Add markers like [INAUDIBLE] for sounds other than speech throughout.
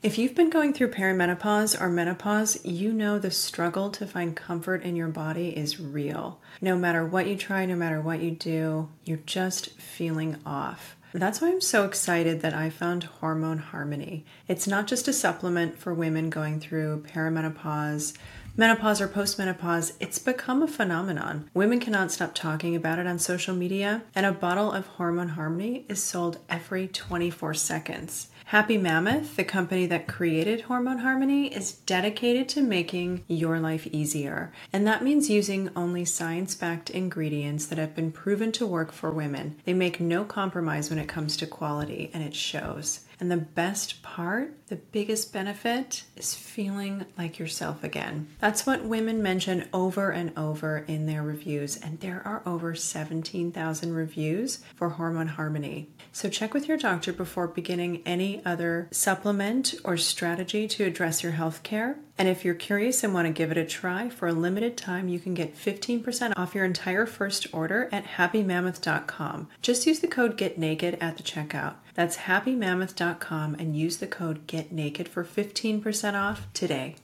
If you've been going through perimenopause or menopause, you know the struggle to find comfort in your body is real. No matter what you try, no matter what you do, you're just feeling off. That's why I'm so excited that I found Hormone Harmony. It's not just a supplement for women going through perimenopause, menopause, or postmenopause. It's become a phenomenon. Women cannot stop talking about it on social media, and a bottle of Hormone Harmony is sold every 24 seconds. Happy Mammoth, the company that created Hormone Harmony, is dedicated to making your life easier. And that means using only science backed ingredients that have been proven to work for women. They make no compromise when it comes to quality, and it shows. And the best part, the biggest benefit, is feeling like yourself again. That's what women mention over and over in their reviews, and there are over 17,000 reviews for Hormone Harmony. So check with your doctor before beginning any other supplement or strategy to address your health care. And if you're curious and want to give it a try, for a limited time, you can get 15% off your entire first order at happymammoth.com. Just use the code GETNAKED at the checkout. That's happymammoth.com and use the code GETNAKED for 15% off today.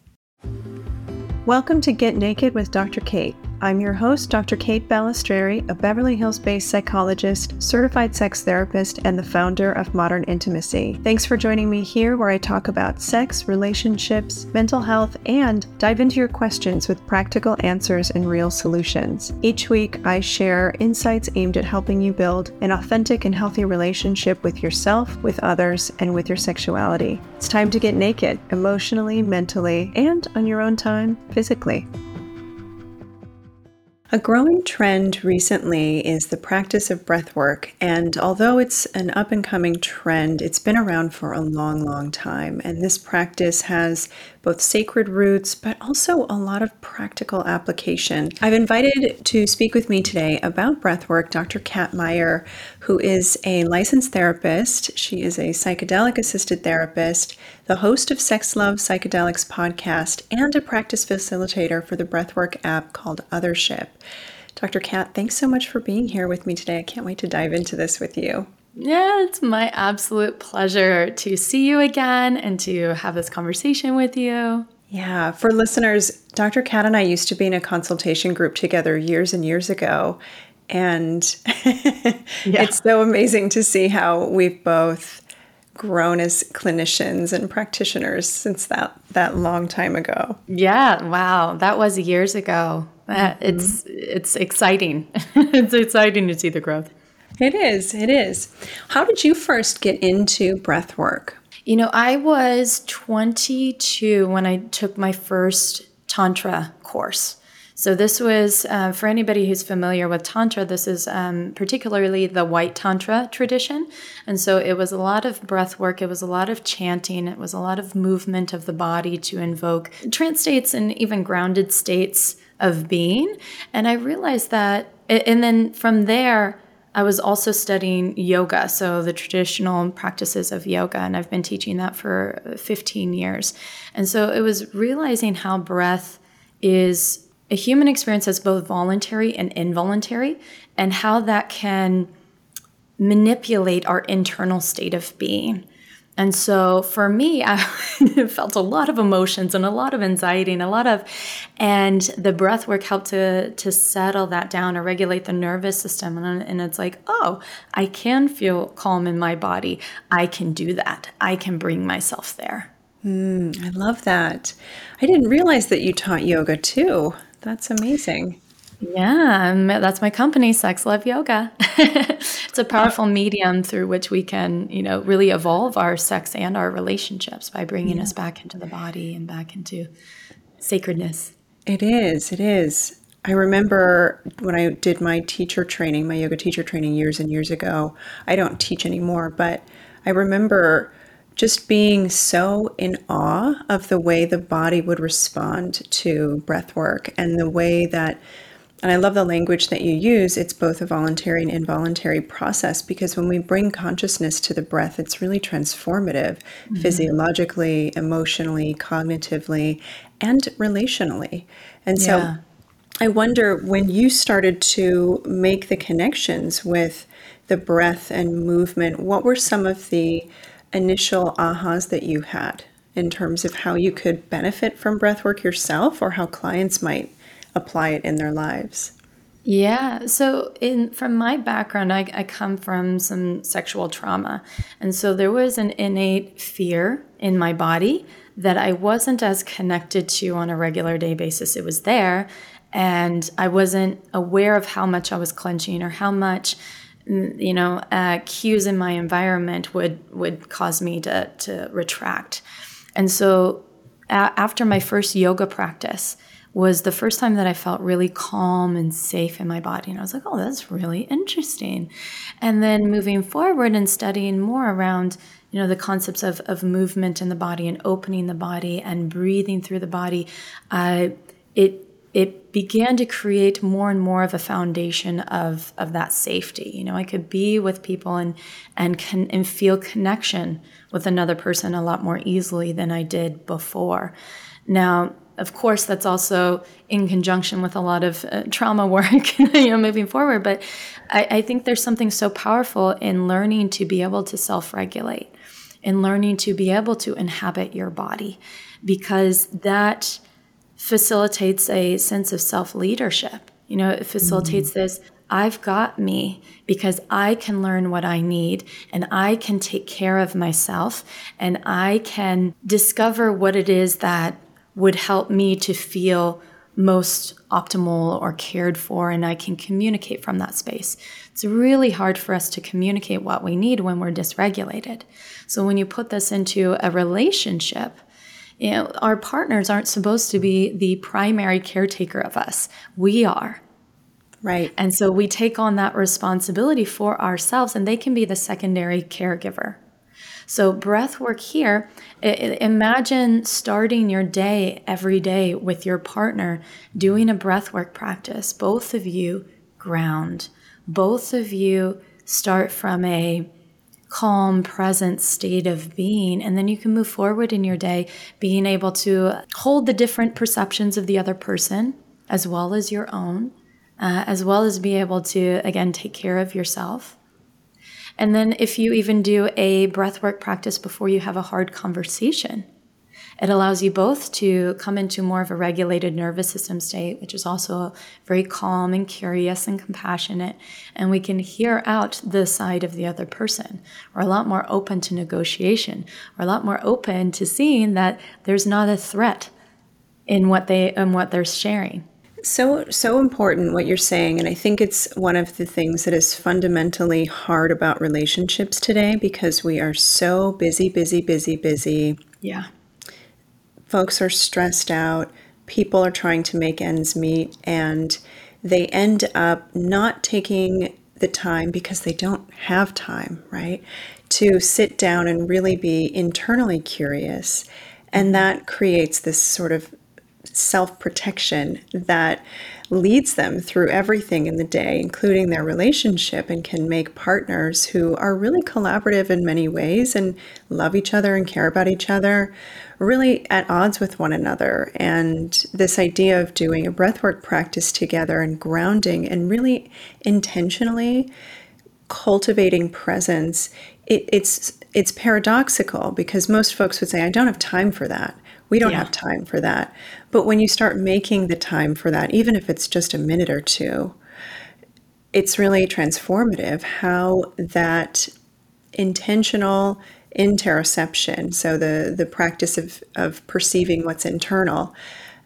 Welcome to Get Naked with Dr. Kate. I'm your host, Dr. Kate Balistreri, a Beverly Hills based psychologist, certified sex therapist, and the founder of Modern Intimacy. Thanks for joining me here, where I talk about sex, relationships, mental health, and dive into your questions with practical answers and real solutions. Each week, I share insights aimed at helping you build an authentic and healthy relationship with yourself, with others, and with your sexuality. It's time to get naked, emotionally, mentally, and on your own time, physically. A growing trend recently is the practice of breath work, and although it's an up and coming trend, it's been around for a long, long time. And this practice has both sacred roots, but also a lot of practical application. I've invited to speak with me today about breathwork Dr. Cat Meyer, who is a licensed therapist. She is a psychedelic assisted therapist, the host of Sex Love Psychedelics podcast, and a practice facilitator for the breathwork app called Othership. Dr. Cat, thanks so much for being here with me today. I can't wait to dive into this with you. Yeah, it's my absolute pleasure to see you again and to have this conversation with you. Yeah, for listeners, Dr. Cat and I used to be in a consultation group together years and years ago. And [LAUGHS] yeah. it's so amazing to see how we've both grown as clinicians and practitioners since that that long time ago. Yeah, wow, that was years ago. Uh, mm-hmm. It's it's exciting. [LAUGHS] it's exciting to see the growth. It is. It is. How did you first get into breath work? You know, I was 22 when I took my first Tantra course. So, this was uh, for anybody who's familiar with Tantra, this is um, particularly the white Tantra tradition. And so, it was a lot of breath work, it was a lot of chanting, it was a lot of movement of the body to invoke trance states and even grounded states of being. And I realized that, and then from there, I was also studying yoga, so the traditional practices of yoga, and I've been teaching that for 15 years. And so it was realizing how breath is a human experience that's both voluntary and involuntary, and how that can manipulate our internal state of being. And so for me, [LAUGHS] I felt a lot of emotions and a lot of anxiety and a lot of, and the breath work helped to, to settle that down or regulate the nervous system. And, and it's like, oh, I can feel calm in my body. I can do that. I can bring myself there. Mm, I love that. I didn't realize that you taught yoga too. That's amazing. Yeah, that's my company, Sex Love Yoga. [LAUGHS] it's a powerful medium through which we can, you know, really evolve our sex and our relationships by bringing yeah. us back into the body and back into sacredness. It is. It is. I remember when I did my teacher training, my yoga teacher training years and years ago. I don't teach anymore, but I remember just being so in awe of the way the body would respond to breath work and the way that and I love the language that you use. It's both a voluntary and involuntary process because when we bring consciousness to the breath, it's really transformative mm-hmm. physiologically, emotionally, cognitively, and relationally. And so yeah. I wonder when you started to make the connections with the breath and movement, what were some of the initial ahas that you had in terms of how you could benefit from breathwork yourself or how clients might apply it in their lives? Yeah. So, in from my background, I, I come from some sexual trauma, and so there was an innate fear in my body that I wasn't as connected to on a regular day basis. It was there, and I wasn't aware of how much I was clenching or how much you know uh, cues in my environment would would cause me to to retract. And so, a- after my first yoga practice was the first time that I felt really calm and safe in my body. And I was like, oh, that's really interesting. And then moving forward and studying more around, you know, the concepts of, of movement in the body and opening the body and breathing through the body, uh, it it began to create more and more of a foundation of of that safety. You know, I could be with people and and can and feel connection with another person a lot more easily than I did before. Now, of course, that's also in conjunction with a lot of uh, trauma [LAUGHS] work, you know, moving forward. But I, I think there's something so powerful in learning to be able to self-regulate, in learning to be able to inhabit your body, because that facilitates a sense of self-leadership. You know, it facilitates mm-hmm. this. I've got me because I can learn what I need and I can take care of myself and I can discover what it is that would help me to feel most optimal or cared for, and I can communicate from that space. It's really hard for us to communicate what we need when we're dysregulated. So, when you put this into a relationship, you know, our partners aren't supposed to be the primary caretaker of us. We are. Right. And so we take on that responsibility for ourselves, and they can be the secondary caregiver. So, breath work here, imagine starting your day every day with your partner doing a breath work practice. Both of you ground, both of you start from a calm, present state of being. And then you can move forward in your day, being able to hold the different perceptions of the other person as well as your own, uh, as well as be able to, again, take care of yourself. And then if you even do a breathwork practice before you have a hard conversation, it allows you both to come into more of a regulated nervous system state, which is also very calm and curious and compassionate. And we can hear out the side of the other person. We're a lot more open to negotiation. We're a lot more open to seeing that there's not a threat in what they in what they're sharing. So, so important what you're saying. And I think it's one of the things that is fundamentally hard about relationships today because we are so busy, busy, busy, busy. Yeah. Folks are stressed out. People are trying to make ends meet. And they end up not taking the time because they don't have time, right? To sit down and really be internally curious. And that creates this sort of self protection that leads them through everything in the day, including their relationship, and can make partners who are really collaborative in many ways and love each other and care about each other, really at odds with one another. And this idea of doing a breathwork practice together and grounding and really intentionally cultivating presence it, it's it's paradoxical because most folks would say i don't have time for that we don't yeah. have time for that. But when you start making the time for that, even if it's just a minute or two, it's really transformative how that intentional interoception, so the, the practice of, of perceiving what's internal,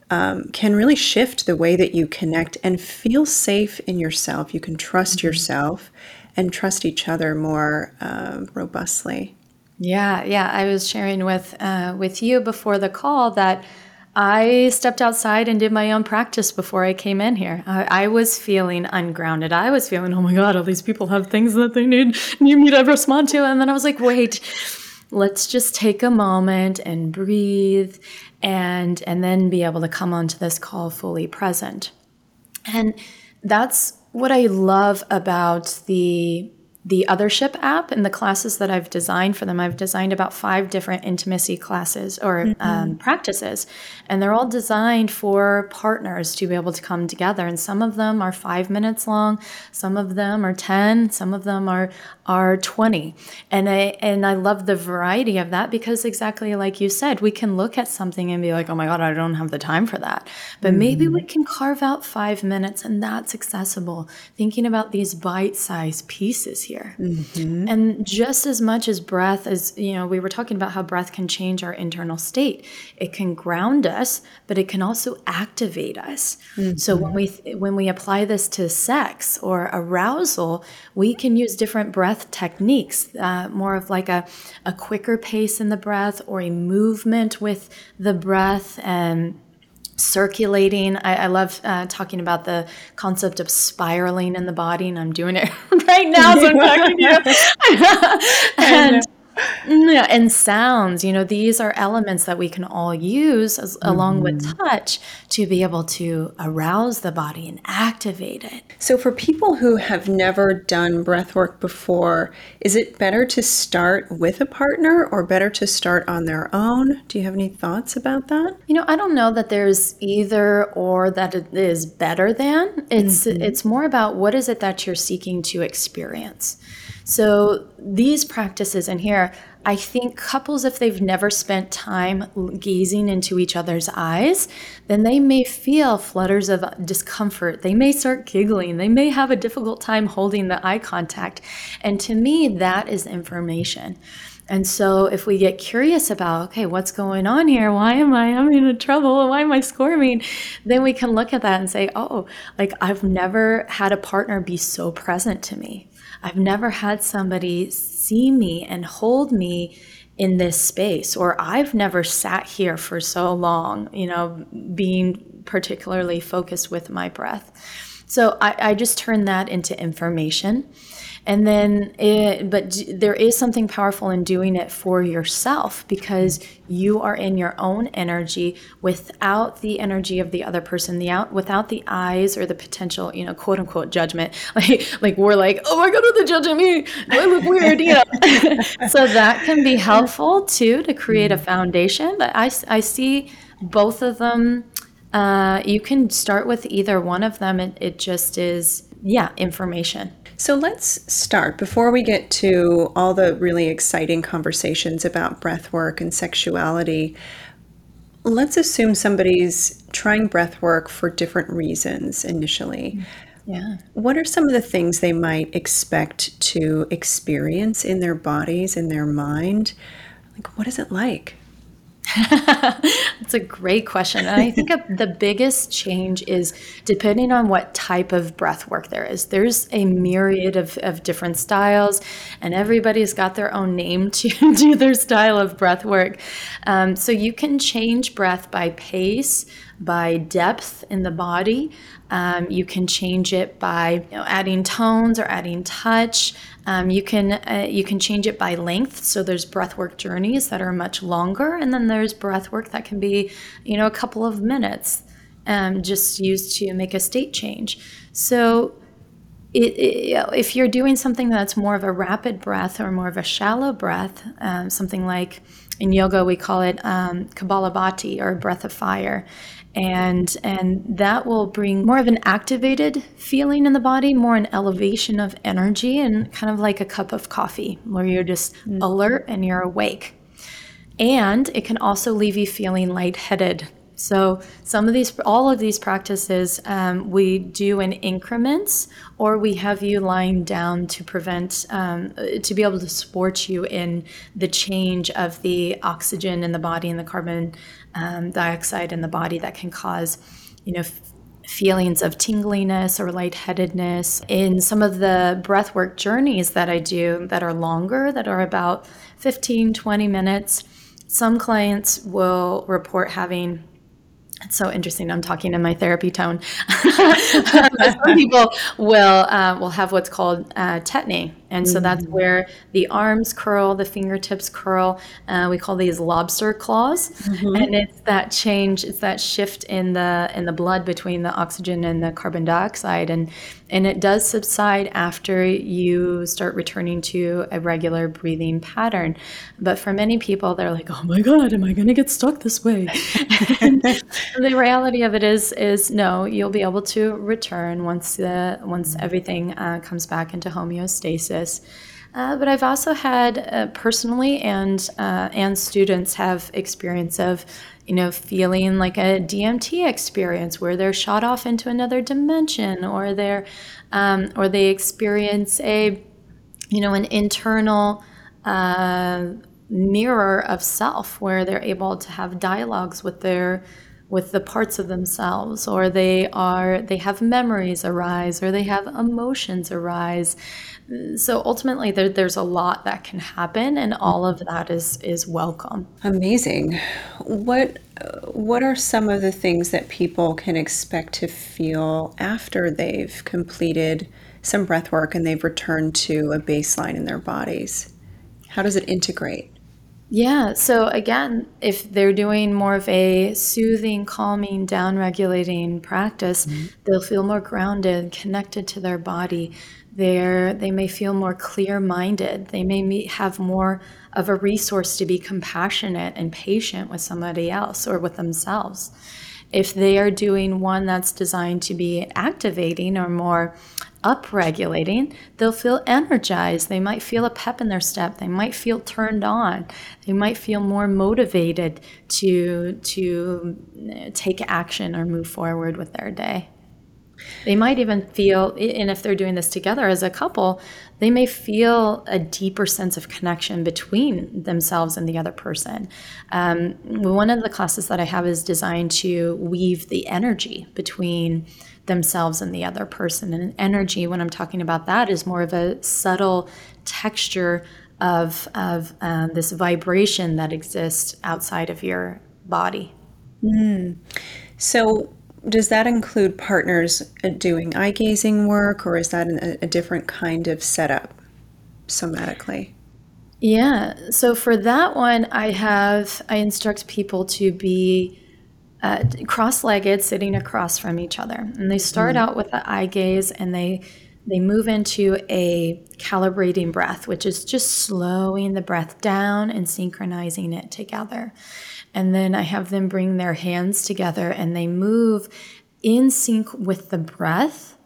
um, can really shift the way that you connect and feel safe in yourself. You can trust mm-hmm. yourself and trust each other more uh, robustly. Yeah, yeah. I was sharing with uh, with you before the call that I stepped outside and did my own practice before I came in here. I, I, was feeling ungrounded. I was feeling, oh my god, all these people have things that they need need me to respond to, and then I was like, wait, let's just take a moment and breathe, and and then be able to come onto this call fully present. And that's what I love about the the Othership app and the classes that I've designed for them. I've designed about five different intimacy classes or mm-hmm. um, practices, and they're all designed for partners to be able to come together. And some of them are five minutes long, some of them are 10, some of them are, are 20. And I, and I love the variety of that because exactly like you said, we can look at something and be like, oh my God, I don't have the time for that. But mm-hmm. maybe we can carve out five minutes and that's accessible. Thinking about these bite sized pieces here here. Mm-hmm. And just as much as breath, as you know, we were talking about how breath can change our internal state. It can ground us, but it can also activate us. Mm-hmm. So when we when we apply this to sex or arousal, we can use different breath techniques, uh, more of like a a quicker pace in the breath or a movement with the breath and circulating. I, I love uh, talking about the concept of spiraling in the body, and I'm doing it [LAUGHS] right now. So I'm talking to you. [LAUGHS] and yeah, and sounds, you know, these are elements that we can all use as, mm-hmm. along with mm-hmm. touch to be able to arouse the body and activate it. So, for people who have never done breath work before, is it better to start with a partner or better to start on their own? Do you have any thoughts about that? You know, I don't know that there's either or that it is better than. It's mm-hmm. it's more about what is it that you're seeking to experience. So these practices in here, I think couples, if they've never spent time gazing into each other's eyes, then they may feel flutters of discomfort. They may start giggling. They may have a difficult time holding the eye contact. And to me, that is information. And so if we get curious about, okay, what's going on here? Why am I having a trouble? Why am I squirming? Then we can look at that and say, oh, like I've never had a partner be so present to me. I've never had somebody see me and hold me in this space, or I've never sat here for so long, you know, being particularly focused with my breath. So I, I just turn that into information. And then, it, but there is something powerful in doing it for yourself because you are in your own energy without the energy of the other person, the out without the eyes or the potential, you know, quote unquote judgment. [LAUGHS] Like, like we're like, oh my god, are they judging me? I look weird, you [LAUGHS] know. so that can be helpful too to create a mm-hmm. foundation. But I, I see both of them. Uh, you can start with either one of them. It, it just is, yeah, information. So let's start before we get to all the really exciting conversations about breath work and sexuality. Let's assume somebody's trying breath work for different reasons initially. Mm-hmm. Yeah. What are some of the things they might expect to experience in their bodies, in their mind? Like, what is it like? [LAUGHS] That's a great question. And I think the biggest change is depending on what type of breath work there is. There's a myriad of, of different styles, and everybody's got their own name to [LAUGHS] do their style of breath work. Um, so you can change breath by pace, by depth in the body. Um, you can change it by you know, adding tones or adding touch. Um, you can uh, you can change it by length. So there's breathwork journeys that are much longer, and then there's breathwork that can be you know a couple of minutes, um, just used to make a state change. So. It, it, if you're doing something that's more of a rapid breath or more of a shallow breath, um, something like in yoga we call it um, or breath of fire, and and that will bring more of an activated feeling in the body more an elevation of energy and kind of like a cup of coffee where you're just mm-hmm. alert and you're awake and it can also leave you feeling lightheaded so some of these, all of these practices, um, we do in increments, or we have you lying down to prevent, um, to be able to support you in the change of the oxygen in the body and the carbon um, dioxide in the body that can cause, you know. F- feelings of tingliness or lightheadedness in some of the breathwork journeys that I do that are longer, that are about 15, 20 minutes. Some clients will report having it's so interesting. I'm talking in my therapy tone. [LAUGHS] Some people will uh, will have what's called uh, tetany, And so that's where the arms curl, the fingertips curl. Uh, we call these lobster claws, and it's that change, it's that shift in the in the blood between the oxygen and the carbon dioxide, and and it does subside after you start returning to a regular breathing pattern. But for many people, they're like, "Oh my God, am I going to get stuck this way?" [LAUGHS] the reality of it is, is no, you'll be able to return once the once everything uh, comes back into homeostasis. Uh, but I've also had uh, personally and uh, and students have experience of you know feeling like a DMT experience where they're shot off into another dimension or they're um, or they experience a you know an internal uh, mirror of self where they're able to have dialogues with their with the parts of themselves or they are they have memories arise or they have emotions arise. So ultimately there, there's a lot that can happen and all of that is is welcome. Amazing. What what are some of the things that people can expect to feel after they've completed some breath work and they've returned to a baseline in their bodies? How does it integrate yeah. So again, if they're doing more of a soothing, calming, down regulating practice, mm-hmm. they'll feel more grounded, connected to their body. They're, they may feel more clear minded. They may have more of a resource to be compassionate and patient with somebody else or with themselves. If they are doing one that's designed to be activating or more upregulating, they'll feel energized. They might feel a pep in their step. They might feel turned on. They might feel more motivated to to eh, take action or move forward with their day. They might even feel, and if they're doing this together as a couple, they may feel a deeper sense of connection between themselves and the other person. Um, one of the classes that I have is designed to weave the energy between themselves and the other person. And energy, when I'm talking about that, is more of a subtle texture of, of uh, this vibration that exists outside of your body. Mm. So, does that include partners uh, doing eye gazing work, or is that a, a different kind of setup somatically? Yeah. So for that one, I have I instruct people to be uh, cross-legged, sitting across from each other, and they start mm. out with the eye gaze, and they they move into a calibrating breath, which is just slowing the breath down and synchronizing it together. And then I have them bring their hands together and they move in sync with the breath,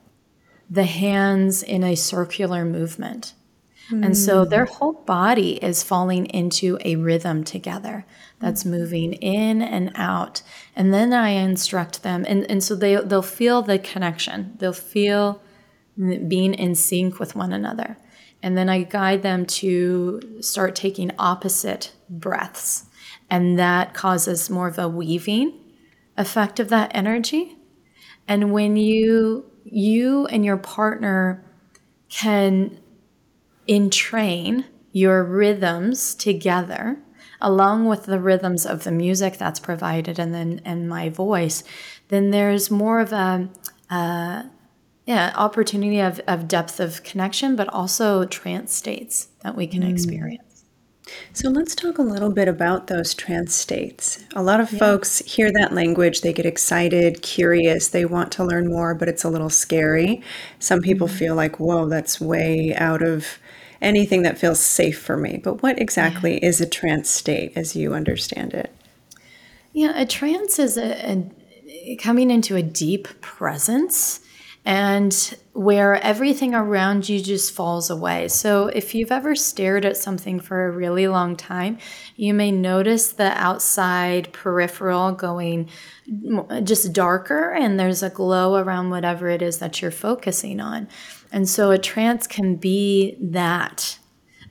the hands in a circular movement. And so hmm. their whole body is falling into a rhythm together that's moving in and out. And then I instruct them, and, and so they, they'll feel the connection, they'll feel being in sync with one another. And then I guide them to start taking opposite breaths. And that causes more of a weaving effect of that energy. And when you you and your partner can entrain your rhythms together along with the rhythms of the music that's provided and then and my voice then there's more of a uh, yeah opportunity of, of depth of connection but also trance states that we can mm. experience so let's talk a little bit about those trance states. A lot of yeah. folks hear that language, they get excited, curious, they want to learn more, but it's a little scary. Some people mm-hmm. feel like, whoa, that's way out of anything that feels safe for me. But what exactly yeah. is a trance state as you understand it? Yeah, a trance is a, a coming into a deep presence and where everything around you just falls away. So, if you've ever stared at something for a really long time, you may notice the outside peripheral going just darker, and there's a glow around whatever it is that you're focusing on. And so, a trance can be that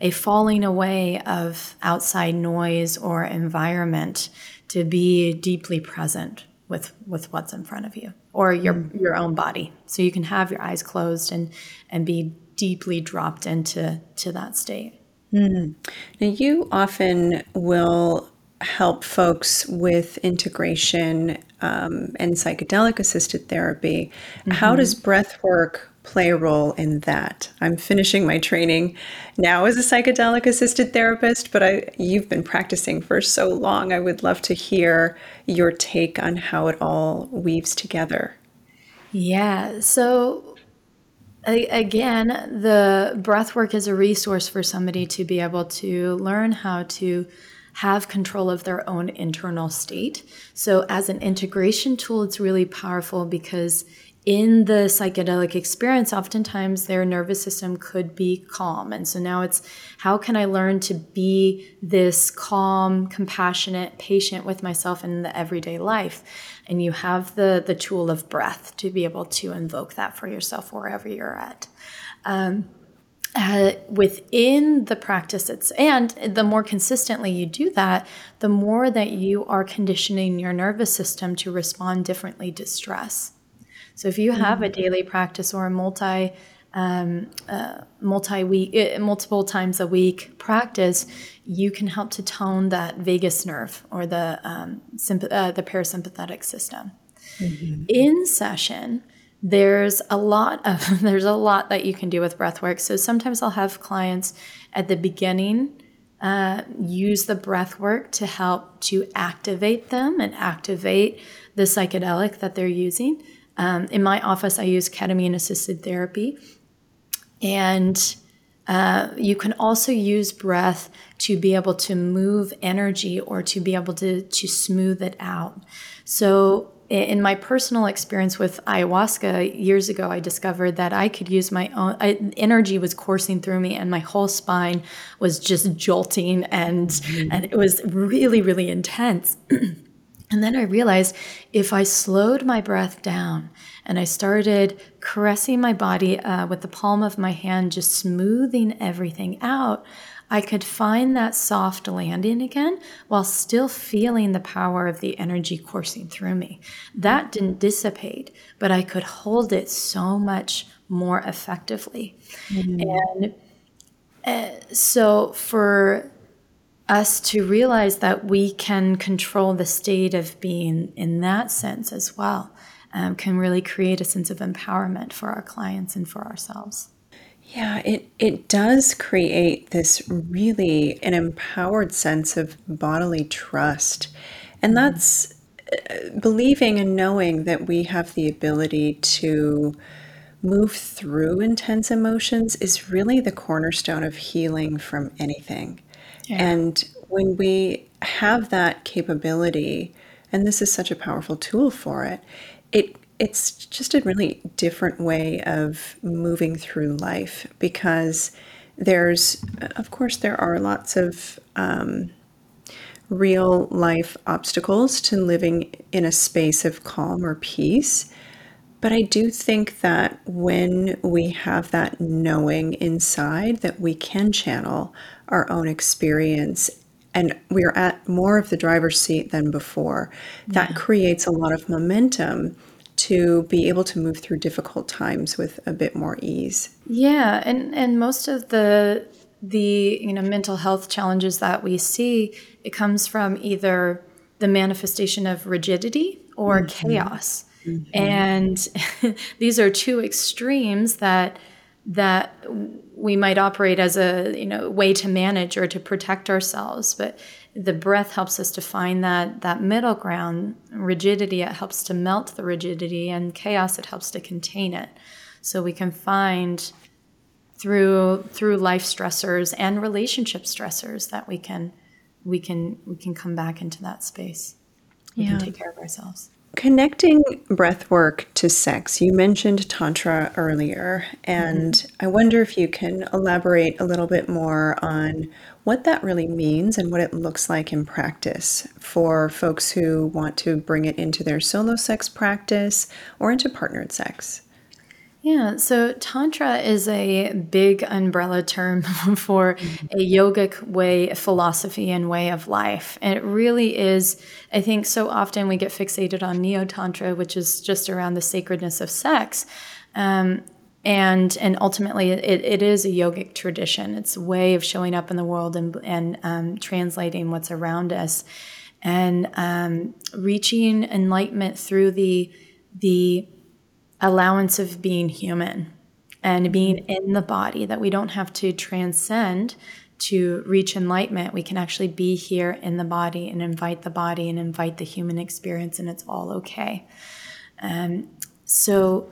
a falling away of outside noise or environment to be deeply present with with what's in front of you or your mm. your own body so you can have your eyes closed and and be deeply dropped into to that state mm. now you often will help folks with integration um, and psychedelic assisted therapy mm-hmm. how does breath work play a role in that. I'm finishing my training now as a psychedelic assisted therapist, but I you've been practicing for so long. I would love to hear your take on how it all weaves together. Yeah. So again, the breath work is a resource for somebody to be able to learn how to have control of their own internal state. So, as an integration tool, it's really powerful because in the psychedelic experience, oftentimes their nervous system could be calm. And so now it's how can I learn to be this calm, compassionate, patient with myself in the everyday life? And you have the, the tool of breath to be able to invoke that for yourself wherever you're at. Um, uh, within the practice it's and the more consistently you do that the more that you are conditioning your nervous system to respond differently to stress so if you have a mm-hmm. daily practice or a multi um, uh, multi week uh, multiple times a week practice, you can help to tone that vagus nerve or the um, sympath- uh, the parasympathetic system. Mm-hmm. In session, there's a lot of [LAUGHS] there's a lot that you can do with breath work. So sometimes I'll have clients at the beginning uh, use the breath work to help to activate them and activate the psychedelic that they're using. Um, in my office, I use ketamine assisted therapy. And uh, you can also use breath to be able to move energy or to be able to, to smooth it out. So, in my personal experience with ayahuasca years ago, I discovered that I could use my own I, energy was coursing through me, and my whole spine was just jolting, and mm-hmm. and it was really really intense. [CLEARS THROAT] And then I realized if I slowed my breath down and I started caressing my body uh, with the palm of my hand, just smoothing everything out, I could find that soft landing again while still feeling the power of the energy coursing through me. That didn't dissipate, but I could hold it so much more effectively. Mm-hmm. And uh, so for us to realize that we can control the state of being in that sense as well um, can really create a sense of empowerment for our clients and for ourselves. Yeah, it, it does create this really an empowered sense of bodily trust. And mm-hmm. that's uh, believing and knowing that we have the ability to move through intense emotions is really the cornerstone of healing from anything. And when we have that capability, and this is such a powerful tool for it, it it's just a really different way of moving through life because there's, of course, there are lots of um, real life obstacles to living in a space of calm or peace. But I do think that when we have that knowing inside that we can channel our own experience and we're at more of the driver's seat than before. That creates a lot of momentum to be able to move through difficult times with a bit more ease. Yeah, and and most of the the you know mental health challenges that we see it comes from either the manifestation of rigidity or mm-hmm. chaos. Mm-hmm. And [LAUGHS] these are two extremes that that we might operate as a you know way to manage or to protect ourselves. But the breath helps us to find that that middle ground. Rigidity it helps to melt the rigidity and chaos it helps to contain it. So we can find through through life stressors and relationship stressors that we can we can we can come back into that space. We yeah. can take care of ourselves Connecting breath work to sex, you mentioned Tantra earlier, and mm-hmm. I wonder if you can elaborate a little bit more on what that really means and what it looks like in practice for folks who want to bring it into their solo sex practice or into partnered sex. Yeah, so Tantra is a big umbrella term [LAUGHS] for a yogic way, philosophy, and way of life. And it really is, I think, so often we get fixated on Neo Tantra, which is just around the sacredness of sex. Um, and and ultimately, it, it is a yogic tradition. It's a way of showing up in the world and, and um, translating what's around us and um, reaching enlightenment through the, the allowance of being human and being in the body, that we don't have to transcend to reach enlightenment. We can actually be here in the body and invite the body and invite the human experience, and it's all okay. Um, so,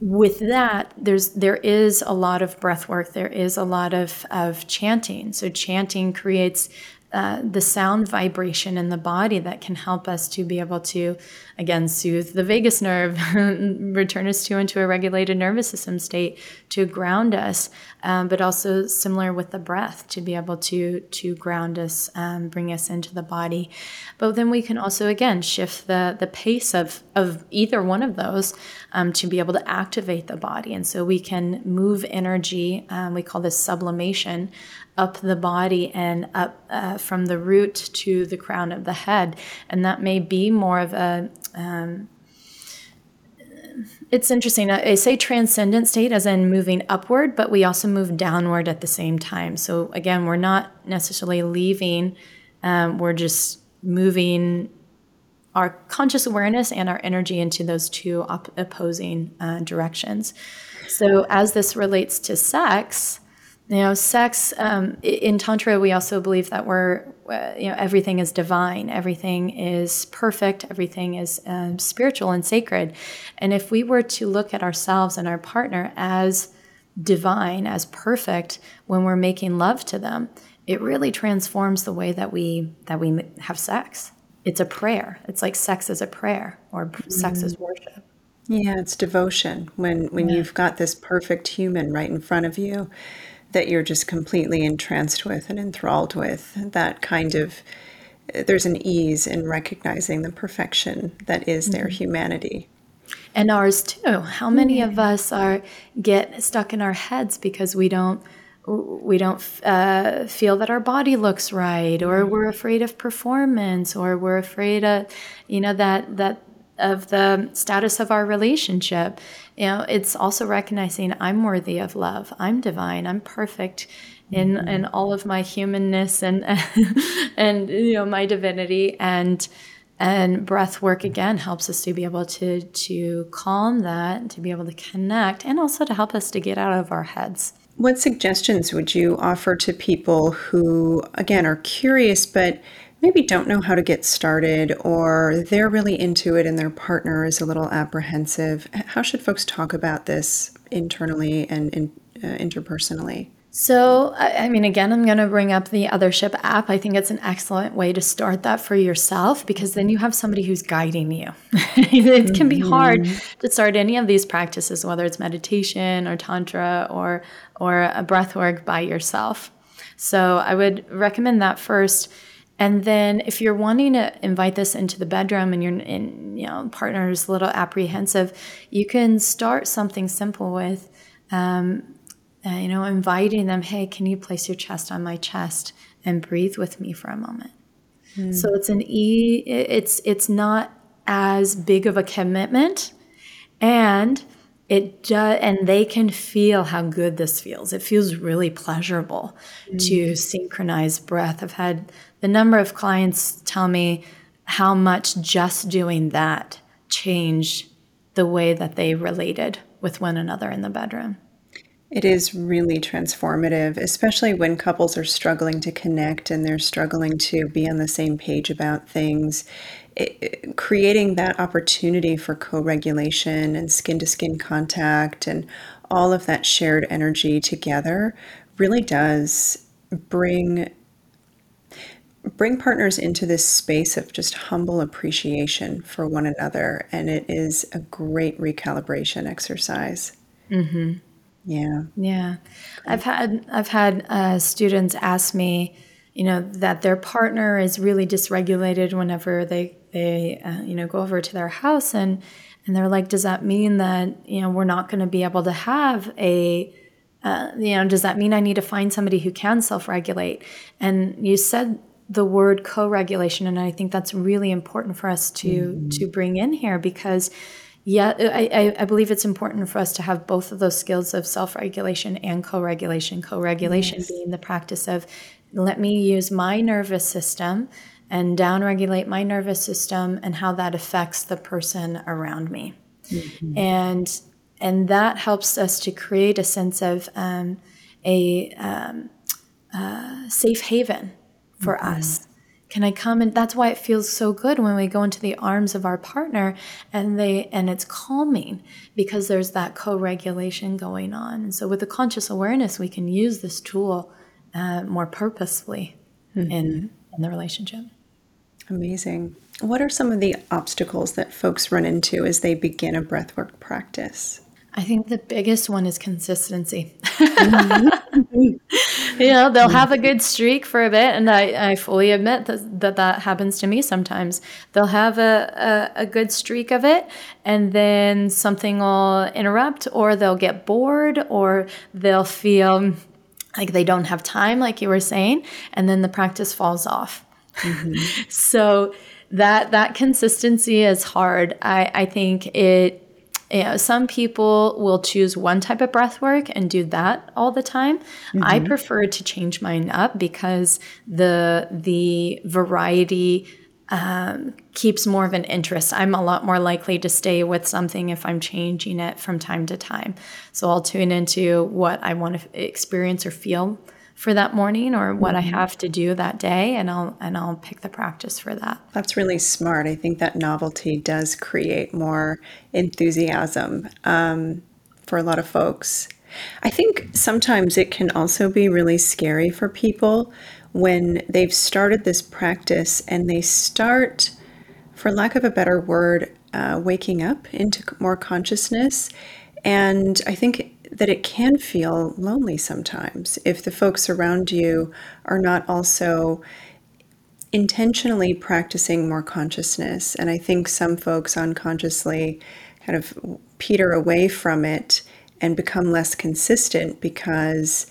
with that, there's there is a lot of breath work. There is a lot of of chanting. So chanting creates uh, the sound vibration in the body that can help us to be able to, again, soothe the vagus nerve, [LAUGHS] return us to into a regulated nervous system state, to ground us, um, but also similar with the breath to be able to to ground us, um, bring us into the body. But then we can also again shift the the pace of of either one of those um, to be able to activate the body, and so we can move energy. Um, we call this sublimation up the body and up uh, from the root to the crown of the head. And that may be more of a. Um, it's interesting. I say transcendent state as in moving upward, but we also move downward at the same time. So again, we're not necessarily leaving, um, we're just moving our conscious awareness and our energy into those two op- opposing uh, directions. So as this relates to sex, you know, sex um, in tantra, we also believe that we're, uh, you know, everything is divine, everything is perfect, everything is um, spiritual and sacred. And if we were to look at ourselves and our partner as divine, as perfect, when we're making love to them, it really transforms the way that we that we have sex. It's a prayer. It's like sex is a prayer, or mm-hmm. sex is worship. Yeah, it's devotion when when yeah. you've got this perfect human right in front of you that you're just completely entranced with and enthralled with. That kind of, there's an ease in recognizing the perfection that is their mm-hmm. humanity. And ours too. How many of us are get stuck in our heads because we don't we don't uh, feel that our body looks right, or mm-hmm. we're afraid of performance, or we're afraid of, you know, that that of the status of our relationship. You know, it's also recognizing I'm worthy of love. I'm divine. I'm perfect in mm-hmm. in all of my humanness and [LAUGHS] and you know my divinity and and breath work again helps us to be able to to calm that to be able to connect and also to help us to get out of our heads what suggestions would you offer to people who again are curious but maybe don't know how to get started or they're really into it and their partner is a little apprehensive. How should folks talk about this internally and in, uh, interpersonally? So, I mean, again, I'm going to bring up the Othership app. I think it's an excellent way to start that for yourself because then you have somebody who's guiding you. [LAUGHS] it can be hard mm-hmm. to start any of these practices, whether it's meditation or tantra or or a breath work by yourself. So, I would recommend that first. And then if you're wanting to invite this into the bedroom and your in, you know partner is a little apprehensive, you can start something simple with, um, uh, you know, inviting them. Hey, can you place your chest on my chest and breathe with me for a moment? Mm. So it's an e. It's it's not as big of a commitment, and it does and they can feel how good this feels it feels really pleasurable mm. to synchronize breath i've had the number of clients tell me how much just doing that changed the way that they related with one another in the bedroom. It is really transformative, especially when couples are struggling to connect and they're struggling to be on the same page about things. It, creating that opportunity for co-regulation and skin-to-skin contact and all of that shared energy together really does bring bring partners into this space of just humble appreciation for one another and it is a great recalibration exercise. Mm-hmm. yeah. Yeah. I've had i've had uh, students ask me you know that their partner is really dysregulated whenever they they uh, you know go over to their house and and they're like does that mean that you know we're not going to be able to have a uh, you know does that mean i need to find somebody who can self-regulate? And you said the word co-regulation and i think that's really important for us to mm-hmm. to bring in here because yeah I, I believe it's important for us to have both of those skills of self-regulation and co-regulation co-regulation yes. being the practice of let me use my nervous system and downregulate my nervous system and how that affects the person around me. Mm-hmm. And and that helps us to create a sense of um, a um, uh, safe haven for mm-hmm. us. Can i come and that's why it feels so good when we go into the arms of our partner and they and it's calming because there's that co-regulation going on. And so with the conscious awareness we can use this tool uh, more purposefully mm-hmm. in in the relationship. Amazing. What are some of the obstacles that folks run into as they begin a breathwork practice I think the biggest one is consistency. Mm-hmm. [LAUGHS] you know, they'll have a good streak for a bit, and I, I fully admit that, that that happens to me sometimes. They'll have a, a, a good streak of it, and then something will interrupt, or they'll get bored, or they'll feel like they don't have time, like you were saying, and then the practice falls off. Mm-hmm. [LAUGHS] so that that consistency is hard. I, I think it know, some people will choose one type of breath work and do that all the time. Mm-hmm. I prefer to change mine up because the the variety um, keeps more of an interest. I'm a lot more likely to stay with something if I'm changing it from time to time. So I'll tune into what I want to experience or feel for that morning or what mm-hmm. I have to do that day and I'll and I'll pick the practice for that. That's really smart. I think that novelty does create more enthusiasm um, for a lot of folks. I think sometimes it can also be really scary for people when they've started this practice and they start, for lack of a better word, uh, waking up into more consciousness. And I think that it can feel lonely sometimes if the folks around you are not also intentionally practicing more consciousness. And I think some folks unconsciously kind of peter away from it and become less consistent because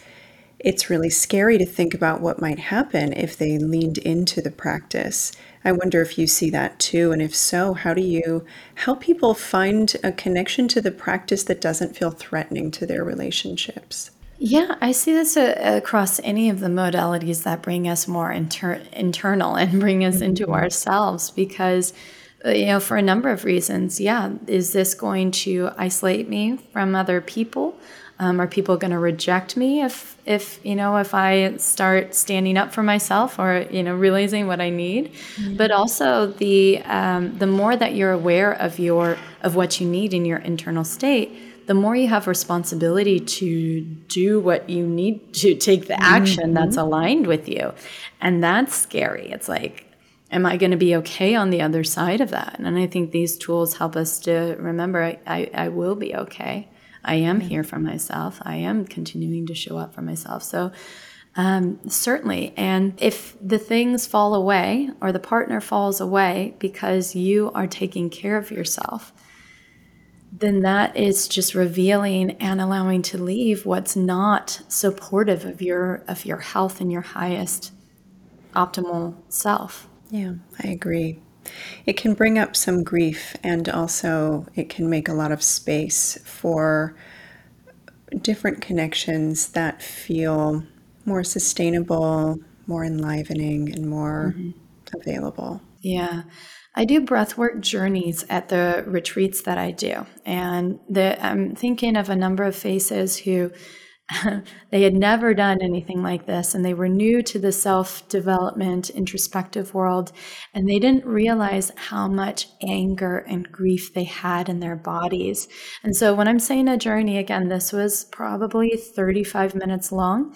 it's really scary to think about what might happen if they leaned into the practice I wonder if you see that too. And if so, how do you help people find a connection to the practice that doesn't feel threatening to their relationships? Yeah, I see this uh, across any of the modalities that bring us more inter- internal [LAUGHS] and bring us mm-hmm. into ourselves because uh, you know for a number of reasons yeah is this going to isolate me from other people um, are people going to reject me if if you know if I start standing up for myself or you know realizing what I need? Mm-hmm. But also the um, the more that you're aware of your of what you need in your internal state, the more you have responsibility to do what you need to take the action mm-hmm. that's aligned with you, and that's scary. It's like am I going to be okay on the other side of that? And I think these tools help us to remember I, I, I will be okay. I am here for myself. I am continuing to show up for myself. So, um, certainly. And if the things fall away or the partner falls away because you are taking care of yourself, then that is just revealing and allowing to leave what's not supportive of your of your health and your highest optimal self. Yeah, I agree. It can bring up some grief and also it can make a lot of space for different connections that feel more sustainable, more enlivening, and more mm-hmm. available. Yeah. I do breathwork journeys at the retreats that I do. And the, I'm thinking of a number of faces who [LAUGHS] they had never done anything like this and they were new to the self development introspective world and they didn't realize how much anger and grief they had in their bodies. And so when i'm saying a journey again this was probably 35 minutes long.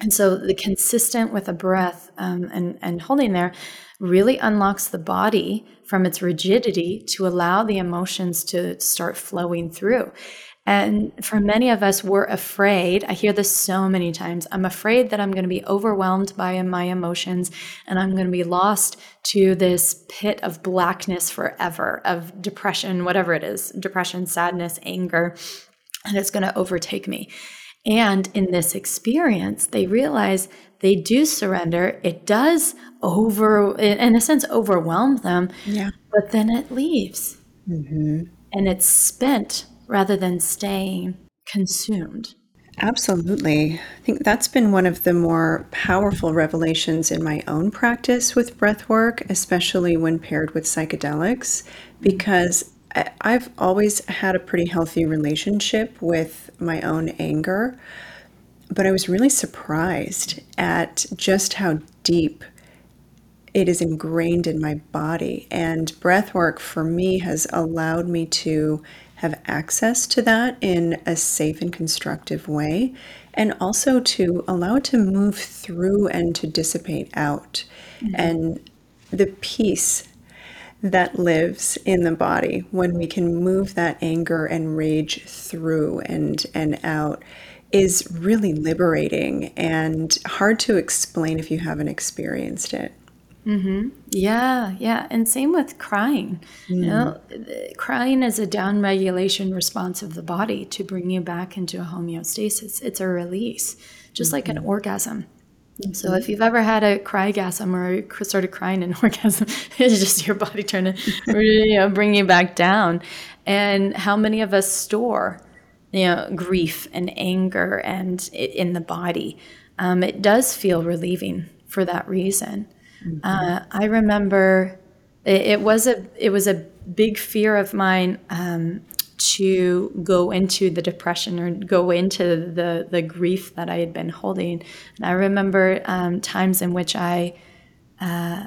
And so the consistent with a breath um, and, and holding there really unlocks the body from its rigidity to allow the emotions to start flowing through and for many of us, we're afraid. I hear this so many times. I'm afraid that I'm going to be overwhelmed by my emotions and I'm going to be lost to this pit of blackness forever, of depression, whatever it is depression, sadness, anger, and it's going to overtake me. And in this experience, they realize they do surrender. It does over, in a sense, overwhelm them. Yeah. But then it leaves. Mm-hmm. And it's spent rather than staying consumed. Absolutely. I think that's been one of the more powerful revelations in my own practice with breath work, especially when paired with psychedelics, because I've always had a pretty healthy relationship with my own anger, but I was really surprised at just how deep it is ingrained in my body. And breath work for me has allowed me to have access to that in a safe and constructive way, and also to allow it to move through and to dissipate out. Mm-hmm. And the peace that lives in the body when we can move that anger and rage through and and out is really liberating and hard to explain if you haven't experienced it. Mm-hmm. Yeah, yeah. And same with crying. Mm. You know, crying is a down regulation response of the body to bring you back into a homeostasis. It's a release, just mm-hmm. like an mm-hmm. orgasm. Mm-hmm. So if you've ever had a crygasm or started crying in [LAUGHS] orgasm, it's just your body trying to [LAUGHS] you know, bring you back down. And how many of us store, you know, grief and anger and in the body? Um, it does feel relieving for that reason. Mm-hmm. Uh, I remember it, it, was a it was a big fear of mine um, to go into the depression or go into the the grief that I had been holding. And I remember um, times in which I uh,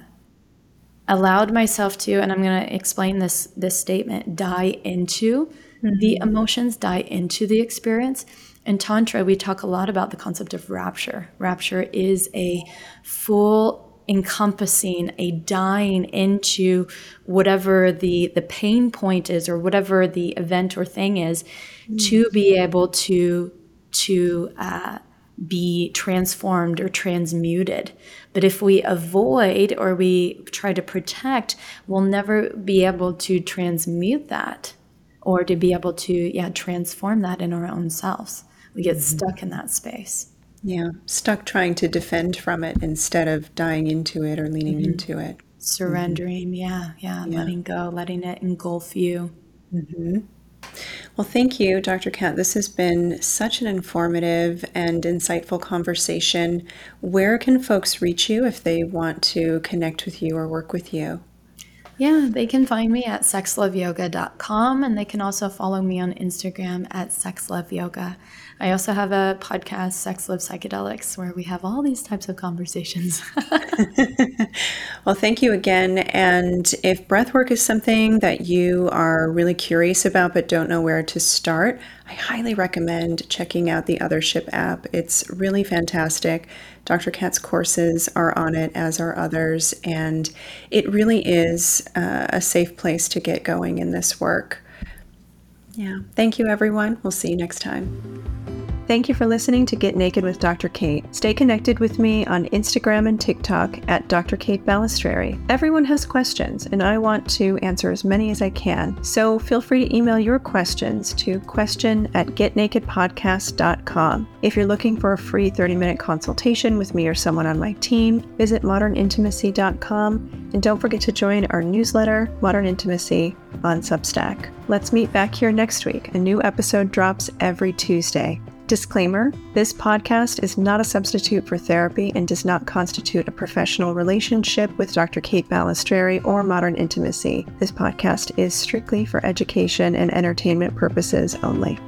allowed myself to, and I'm going to explain this this statement: die into mm-hmm. the emotions, die into the experience. In Tantra, we talk a lot about the concept of rapture. Rapture is a full encompassing a dying into whatever the the pain point is or whatever the event or thing is mm-hmm. to be able to to uh, be transformed or transmuted. But if we avoid or we try to protect, we'll never be able to transmute that or to be able to yeah transform that in our own selves. We get mm-hmm. stuck in that space. Yeah, stuck trying to defend from it instead of dying into it or leaning mm-hmm. into it. Surrendering, mm-hmm. yeah, yeah, yeah, letting go, letting it engulf you. Mm-hmm. Well, thank you, Dr. Cat. This has been such an informative and insightful conversation. Where can folks reach you if they want to connect with you or work with you? Yeah, they can find me at sexloveyoga.com and they can also follow me on Instagram at sexloveyoga. I also have a podcast, Sex Love Psychedelics, where we have all these types of conversations. [LAUGHS] well, thank you again. And if breathwork is something that you are really curious about but don't know where to start, I highly recommend checking out the Othership app. It's really fantastic. Dr. Cat's courses are on it, as are others, and it really is uh, a safe place to get going in this work. Yeah. Thank you, everyone. We'll see you next time. Thank you for listening to Get Naked with Dr. Kate. Stay connected with me on Instagram and TikTok at Dr. Kate Balestrieri. Everyone has questions, and I want to answer as many as I can. So feel free to email your questions to question at getnakedpodcast.com. If you're looking for a free 30 minute consultation with me or someone on my team, visit modernintimacy.com and don't forget to join our newsletter, Modern Intimacy, on Substack. Let's meet back here next week. A new episode drops every Tuesday. Disclaimer this podcast is not a substitute for therapy and does not constitute a professional relationship with Dr. Kate Balestrieri or Modern Intimacy. This podcast is strictly for education and entertainment purposes only.